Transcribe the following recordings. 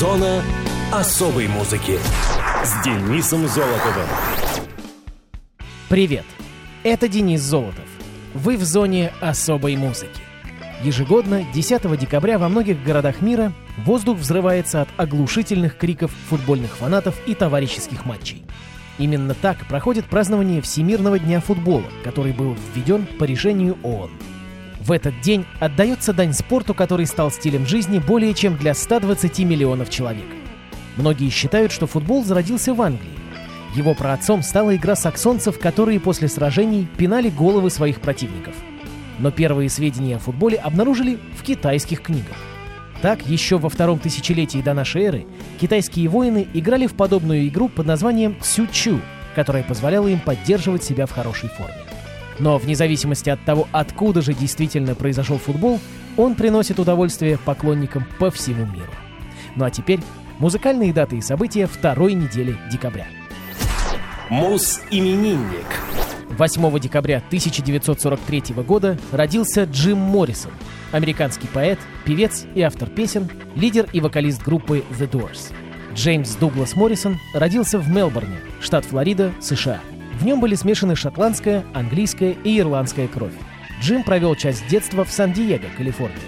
Зона особой музыки с Денисом Золотовым. Привет! Это Денис Золотов. Вы в зоне особой музыки. Ежегодно, 10 декабря во многих городах мира воздух взрывается от оглушительных криков футбольных фанатов и товарищеских матчей. Именно так проходит празднование Всемирного дня футбола, который был введен по решению ООН. В этот день отдается дань спорту, который стал стилем жизни более чем для 120 миллионов человек. Многие считают, что футбол зародился в Англии. Его праотцом стала игра саксонцев, которые после сражений пинали головы своих противников. Но первые сведения о футболе обнаружили в китайских книгах. Так, еще во втором тысячелетии до нашей эры китайские воины играли в подобную игру под названием «цю-чу», которая позволяла им поддерживать себя в хорошей форме. Но вне зависимости от того, откуда же действительно произошел футбол, он приносит удовольствие поклонникам по всему миру. Ну а теперь музыкальные даты и события второй недели декабря. Мус-именинник. 8 декабря 1943 года родился Джим Моррисон, американский поэт, певец и автор песен, лидер и вокалист группы The Doors. Джеймс Дуглас Моррисон родился в Мелбурне, штат Флорида, США. В нем были смешаны шотландская, английская и ирландская кровь. Джим провел часть детства в Сан-Диего, Калифорния.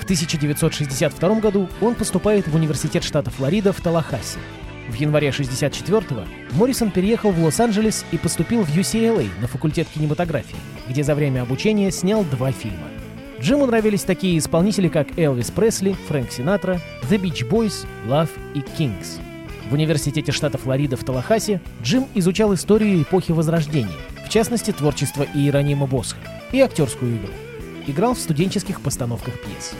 В 1962 году он поступает в университет штата Флорида в Талахасси. В январе 1964-го Моррисон переехал в Лос-Анджелес и поступил в UCLA на факультет кинематографии, где за время обучения снял два фильма. Джиму нравились такие исполнители, как Элвис Пресли, Фрэнк Синатра, The Beach Boys, Love и Kings – в университете штата Флорида в Талахасе Джим изучал историю эпохи Возрождения, в частности творчество Иеронима Босха, и актерскую игру. Играл в студенческих постановках пьес.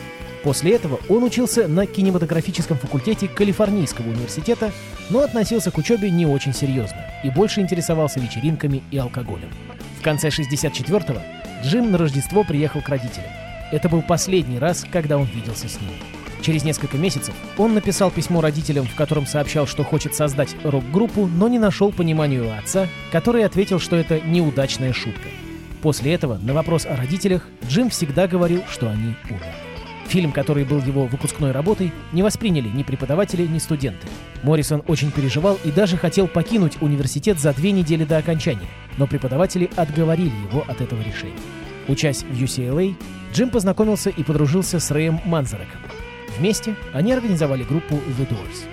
После этого он учился на кинематографическом факультете Калифорнийского университета, но относился к учебе не очень серьезно и больше интересовался вечеринками и алкоголем. В конце 64-го Джим на Рождество приехал к родителям. Это был последний раз, когда он виделся с ними. Через несколько месяцев он написал письмо родителям, в котором сообщал, что хочет создать рок-группу, но не нашел понимания у отца, который ответил, что это неудачная шутка. После этого на вопрос о родителях Джим всегда говорил, что они умерли. Фильм, который был его выпускной работой, не восприняли ни преподаватели, ни студенты. Моррисон очень переживал и даже хотел покинуть университет за две недели до окончания, но преподаватели отговорили его от этого решения. Учась в UCLA, Джим познакомился и подружился с Рэем Манзареком, Вместе они организовали группу The Doors.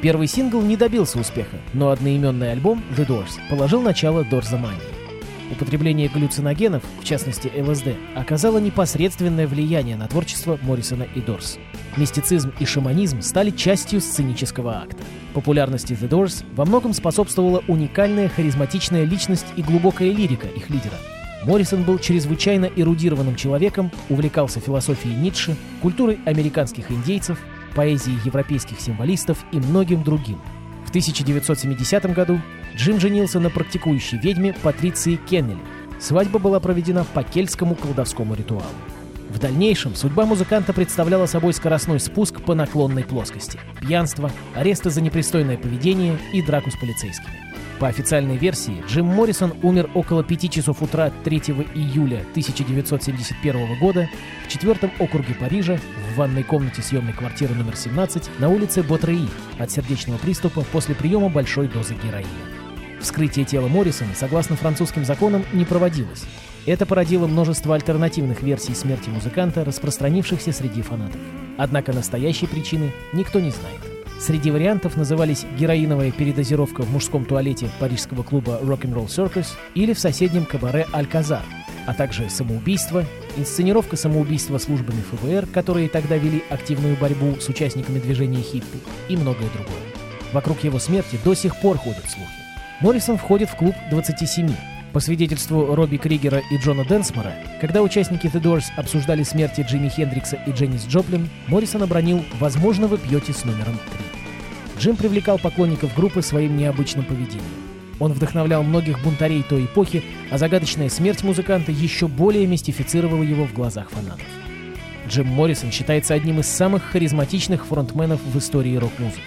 Первый сингл не добился успеха, но одноименный альбом The Doors положил начало дорзомании. Употребление галлюциногенов, в частности ЛСД, оказало непосредственное влияние на творчество Моррисона и Дорс. Мистицизм и шаманизм стали частью сценического акта. Популярности The Doors во многом способствовала уникальная харизматичная личность и глубокая лирика их лидера – Моррисон был чрезвычайно эрудированным человеком, увлекался философией Ницше, культурой американских индейцев, поэзией европейских символистов и многим другим. В 1970 году Джим женился на практикующей ведьме Патриции Кеннелли. Свадьба была проведена по кельтскому колдовскому ритуалу. В дальнейшем судьба музыканта представляла собой скоростной спуск по наклонной плоскости, пьянство, аресты за непристойное поведение и драку с полицейскими. По официальной версии, Джим Моррисон умер около 5 часов утра 3 июля 1971 года в четвертом округе Парижа в ванной комнате съемной квартиры номер 17 на улице Ботреи от сердечного приступа после приема большой дозы героина. Вскрытие тела Моррисона, согласно французским законам, не проводилось. Это породило множество альтернативных версий смерти музыканта, распространившихся среди фанатов. Однако настоящей причины никто не знает. Среди вариантов назывались героиновая передозировка в мужском туалете парижского клуба Rock'n'Roll Circus или в соседнем кабаре «Альказар», а также самоубийство, инсценировка самоубийства службами ФБР, которые тогда вели активную борьбу с участниками движения хиппи и многое другое. Вокруг его смерти до сих пор ходят слухи. Моррисон входит в клуб 27. По свидетельству Робби Кригера и Джона Денсмора, когда участники The Doors обсуждали смерти Джимми Хендрикса и Дженнис Джоплин, Моррисон обронил «Возможно, вы пьете с номером 3». Джим привлекал поклонников группы своим необычным поведением. Он вдохновлял многих бунтарей той эпохи, а загадочная смерть музыканта еще более мистифицировала его в глазах фанатов. Джим Моррисон считается одним из самых харизматичных фронтменов в истории рок-музыки.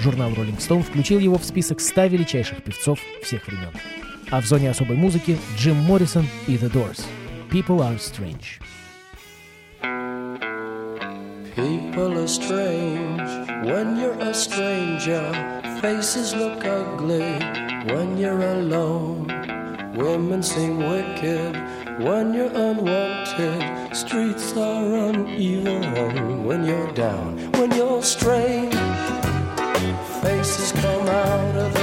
Журнал Rolling Stone включил его в список 100 величайших певцов всех времен. А в зоне особой музыки Джим Моррисон и The Doors. People are strange. People are strange when you're a stranger. Faces look ugly when you're alone. Women seem wicked when you're unwanted. Streets are uneven when you're down. When you're strange, faces come out of the rain.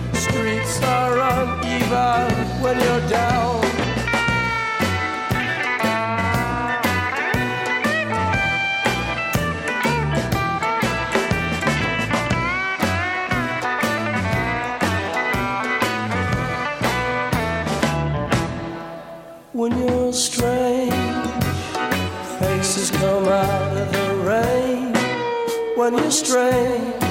Streets are uneven when you're down. when you're strange. Faces come out of the rain when you're strange.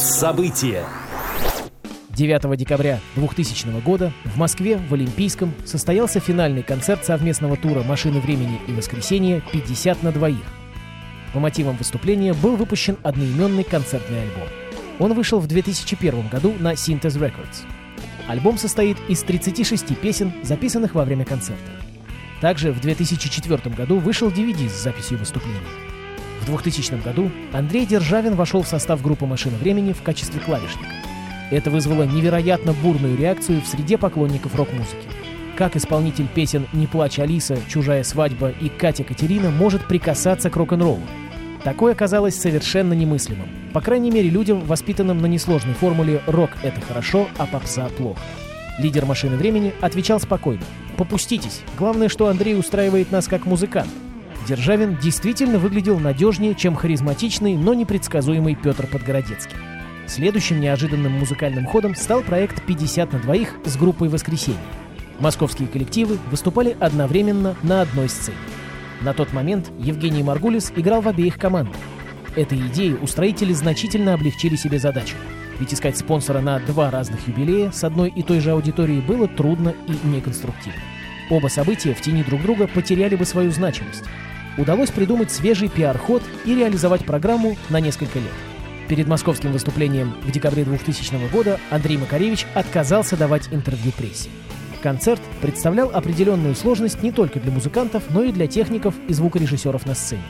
Муз-события. 9 декабря 2000 года в Москве в Олимпийском состоялся финальный концерт совместного тура «Машины времени и воскресенье 50 на двоих». По мотивам выступления был выпущен одноименный концертный альбом. Он вышел в 2001 году на Synthes Records. Альбом состоит из 36 песен, записанных во время концерта. Также в 2004 году вышел DVD с записью выступления. В 2000 году Андрей Державин вошел в состав группы «Машина времени» в качестве клавишника. Это вызвало невероятно бурную реакцию в среде поклонников рок-музыки. Как исполнитель песен «Не плачь, Алиса», «Чужая свадьба» и «Катя Катерина» может прикасаться к рок-н-роллу? Такое казалось совершенно немыслимым. По крайней мере, людям, воспитанным на несложной формуле «рок — это хорошо, а попса — плохо». Лидер «Машины времени» отвечал спокойно. «Попуститесь. Главное, что Андрей устраивает нас как музыкант». Державин действительно выглядел надежнее, чем харизматичный, но непредсказуемый Петр Подгородецкий. Следующим неожиданным музыкальным ходом стал проект «50 на двоих» с группой «Воскресенье». Московские коллективы выступали одновременно на одной сцене. На тот момент Евгений Маргулис играл в обеих командах. Этой идеей устроители значительно облегчили себе задачу. Ведь искать спонсора на два разных юбилея с одной и той же аудиторией было трудно и неконструктивно. Оба события в тени друг друга потеряли бы свою значимость. Удалось придумать свежий пиар-ход и реализовать программу на несколько лет. Перед московским выступлением в декабре 2000 года Андрей Макаревич отказался давать интервью прессе. Концерт представлял определенную сложность не только для музыкантов, но и для техников и звукорежиссеров на сцене.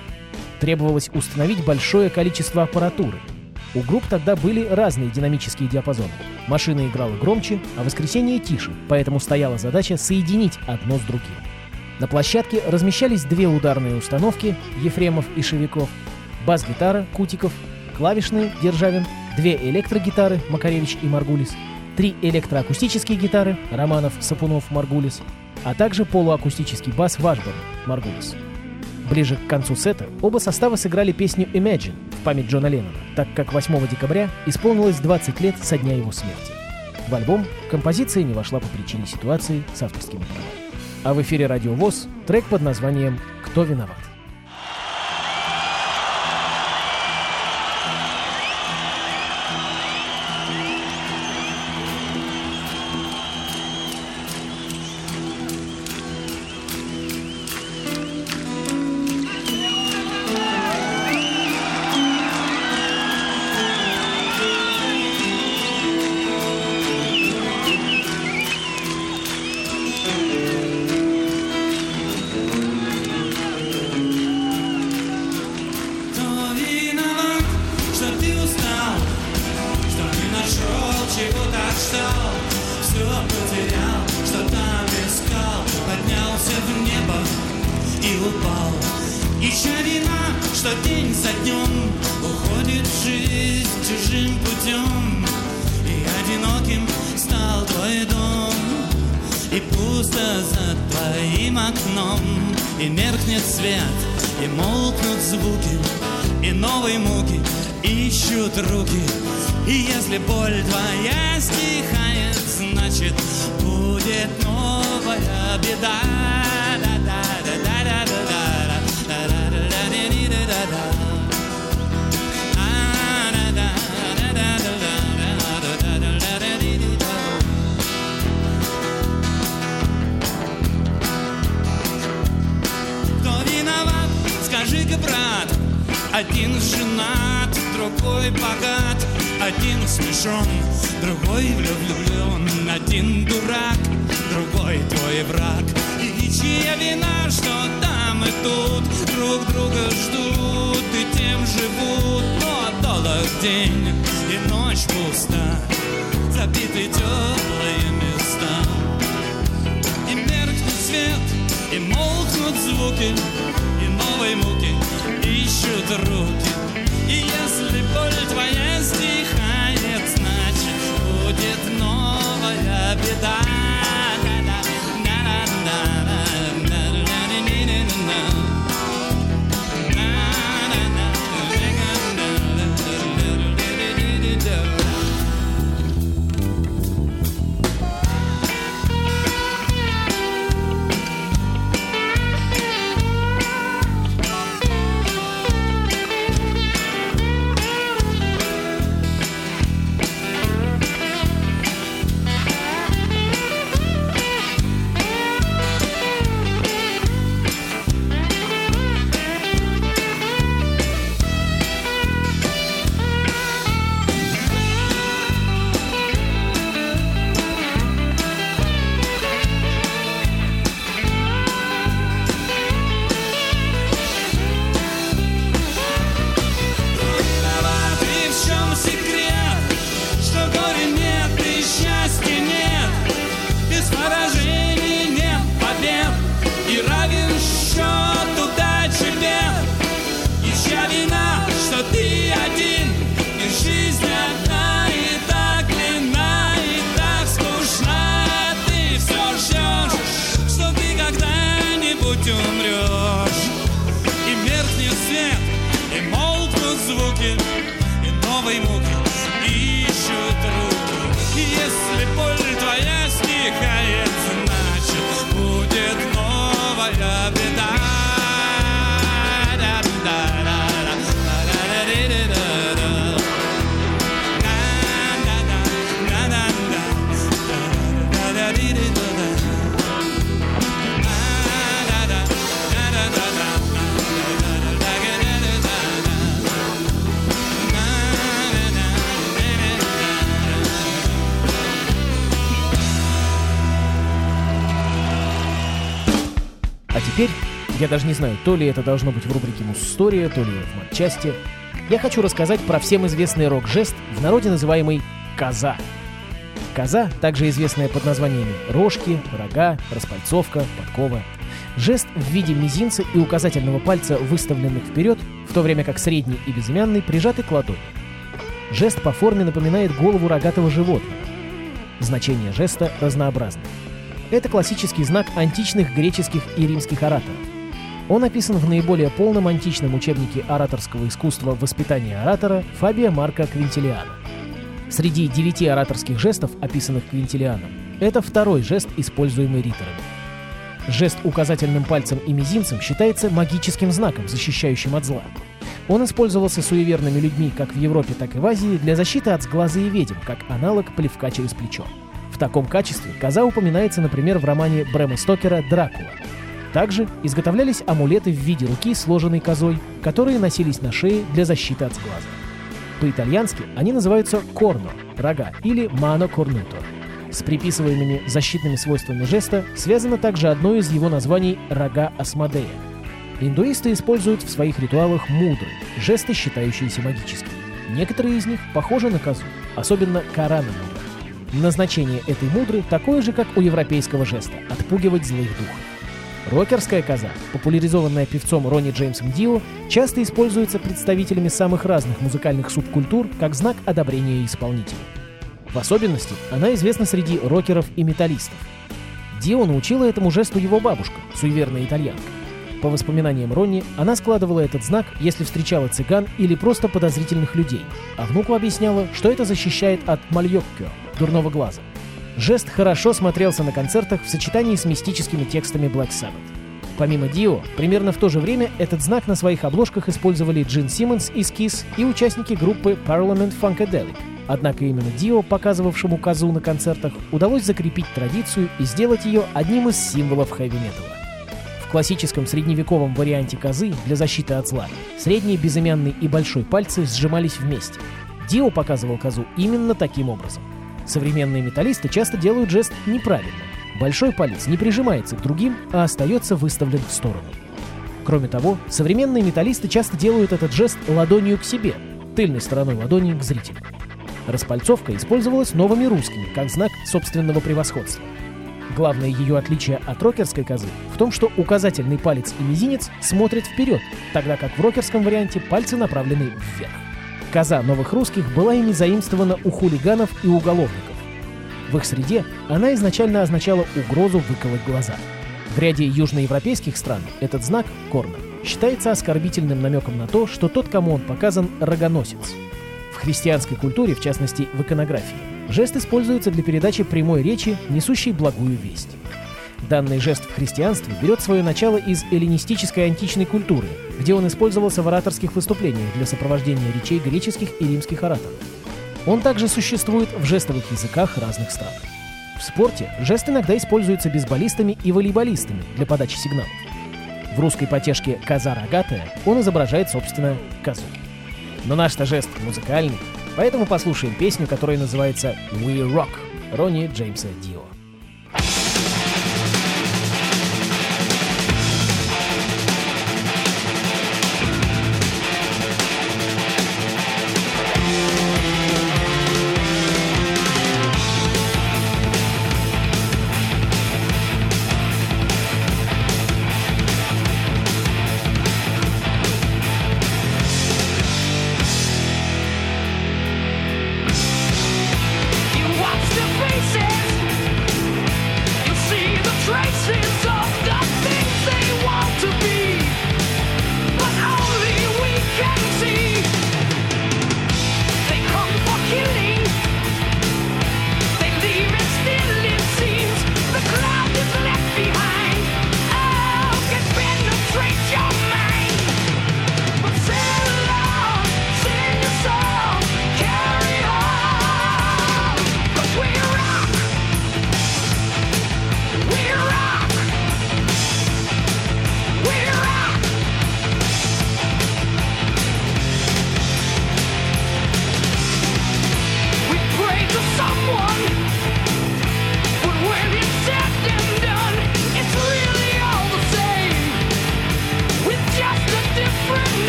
Требовалось установить большое количество аппаратуры. У групп тогда были разные динамические диапазоны. Машина играла громче, а воскресенье тише, поэтому стояла задача соединить одно с другим. На площадке размещались две ударные установки Ефремов и Шевиков, бас-гитара Кутиков, клавишные Державин, две электрогитары Макаревич и Маргулис, три электроакустические гитары Романов, Сапунов, Маргулис, а также полуакустический бас Вашборн, Маргулис. Ближе к концу сета оба состава сыграли песню Imagine в память Джона Леннона, так как 8 декабря исполнилось 20 лет со дня его смерти. В альбом композиция не вошла по причине ситуации с авторскими правами. А в эфире Радио ВОЗ трек под названием «Кто виноват?». Пусто за твоим окном, и меркнет свет, и молкнут звуки, и новые муки ищут руки. И если боль твоя стихает, значит будет новая беда. Брат, один женат, другой богат, один смешон, другой влюблен, один дурак, другой твой враг. И чья вина, что там и тут друг друга ждут и тем живут, но долг день и ночь пуста, забиты теплые места. И меркнет свет, и молкнут звуки, и новые муки ищут руки. И если боль твоя стихает, значит будет новая беда. Виноват, я даже не знаю, то ли это должно быть в рубрике «Муз-история», то ли в матчасти, я хочу рассказать про всем известный рок-жест, в народе называемый «коза». Коза, также известная под названиями рожки, рога, распальцовка, подкова. Жест в виде мизинца и указательного пальца, выставленных вперед, в то время как средний и безымянный прижаты к ладони. Жест по форме напоминает голову рогатого животного. Значение жеста разнообразно. Это классический знак античных греческих и римских ораторов. Он описан в наиболее полном античном учебнике ораторского искусства «Воспитание оратора» Фабия Марка Квинтилиана. Среди девяти ораторских жестов, описанных Квинтилианом, это второй жест, используемый риторами. Жест указательным пальцем и мизинцем считается магическим знаком, защищающим от зла. Он использовался суеверными людьми как в Европе, так и в Азии для защиты от сглаза и ведьм, как аналог плевка через плечо. В таком качестве коза упоминается, например, в романе Брэма Стокера «Дракула». Также изготовлялись амулеты в виде руки, сложенной козой, которые носились на шее для защиты от сглаза. По-итальянски они называются корно – рога или мано корнуто. С приписываемыми защитными свойствами жеста связано также одно из его названий «рога Асмодея». Индуисты используют в своих ритуалах мудры – жесты, считающиеся магическими. Некоторые из них похожи на козу, особенно карана мудра. Назначение этой мудры такое же, как у европейского жеста – отпугивать злых духов. Рокерская коза, популяризованная певцом Ронни Джеймсом Дио, часто используется представителями самых разных музыкальных субкультур как знак одобрения исполнителя. В особенности она известна среди рокеров и металлистов. Дио научила этому жесту его бабушка, суеверная итальянка. По воспоминаниям Ронни, она складывала этот знак, если встречала цыган или просто подозрительных людей, а внуку объясняла, что это защищает от мальёккё, дурного глаза. Жест хорошо смотрелся на концертах в сочетании с мистическими текстами Black Sabbath. Помимо Дио, примерно в то же время этот знак на своих обложках использовали Джин Симмонс из Kiss и участники группы Parliament Funkadelic. Однако именно Дио, показывавшему козу на концертах, удалось закрепить традицию и сделать ее одним из символов хэви-металла. В классическом средневековом варианте козы для защиты от зла средний, безымянный и большой пальцы сжимались вместе. Дио показывал козу именно таким образом. Современные металлисты часто делают жест неправильно. Большой палец не прижимается к другим, а остается выставлен в сторону. Кроме того, современные металлисты часто делают этот жест ладонью к себе, тыльной стороной ладони к зрителю. Распальцовка использовалась новыми русскими, как знак собственного превосходства. Главное ее отличие от рокерской козы в том, что указательный палец и мизинец смотрят вперед, тогда как в рокерском варианте пальцы направлены вверх. Коза новых русских была ими заимствована у хулиганов и уголовников. В их среде она изначально означала угрозу выколоть глаза. В ряде южноевропейских стран этот знак, корна, считается оскорбительным намеком на то, что тот, кому он показан, рогоносец. В христианской культуре, в частности в иконографии, Жест используется для передачи прямой речи, несущей благую весть. Данный жест в христианстве берет свое начало из эллинистической античной культуры, где он использовался в ораторских выступлениях для сопровождения речей греческих и римских ораторов. Он также существует в жестовых языках разных стран. В спорте жест иногда используется бейсболистами и волейболистами для подачи сигналов. В русской потешке «коза рогатая» он изображает, собственно, козу. Но наш-то жест музыкальный, Поэтому послушаем песню, которая называется «We Rock» Ронни Джеймса Дио.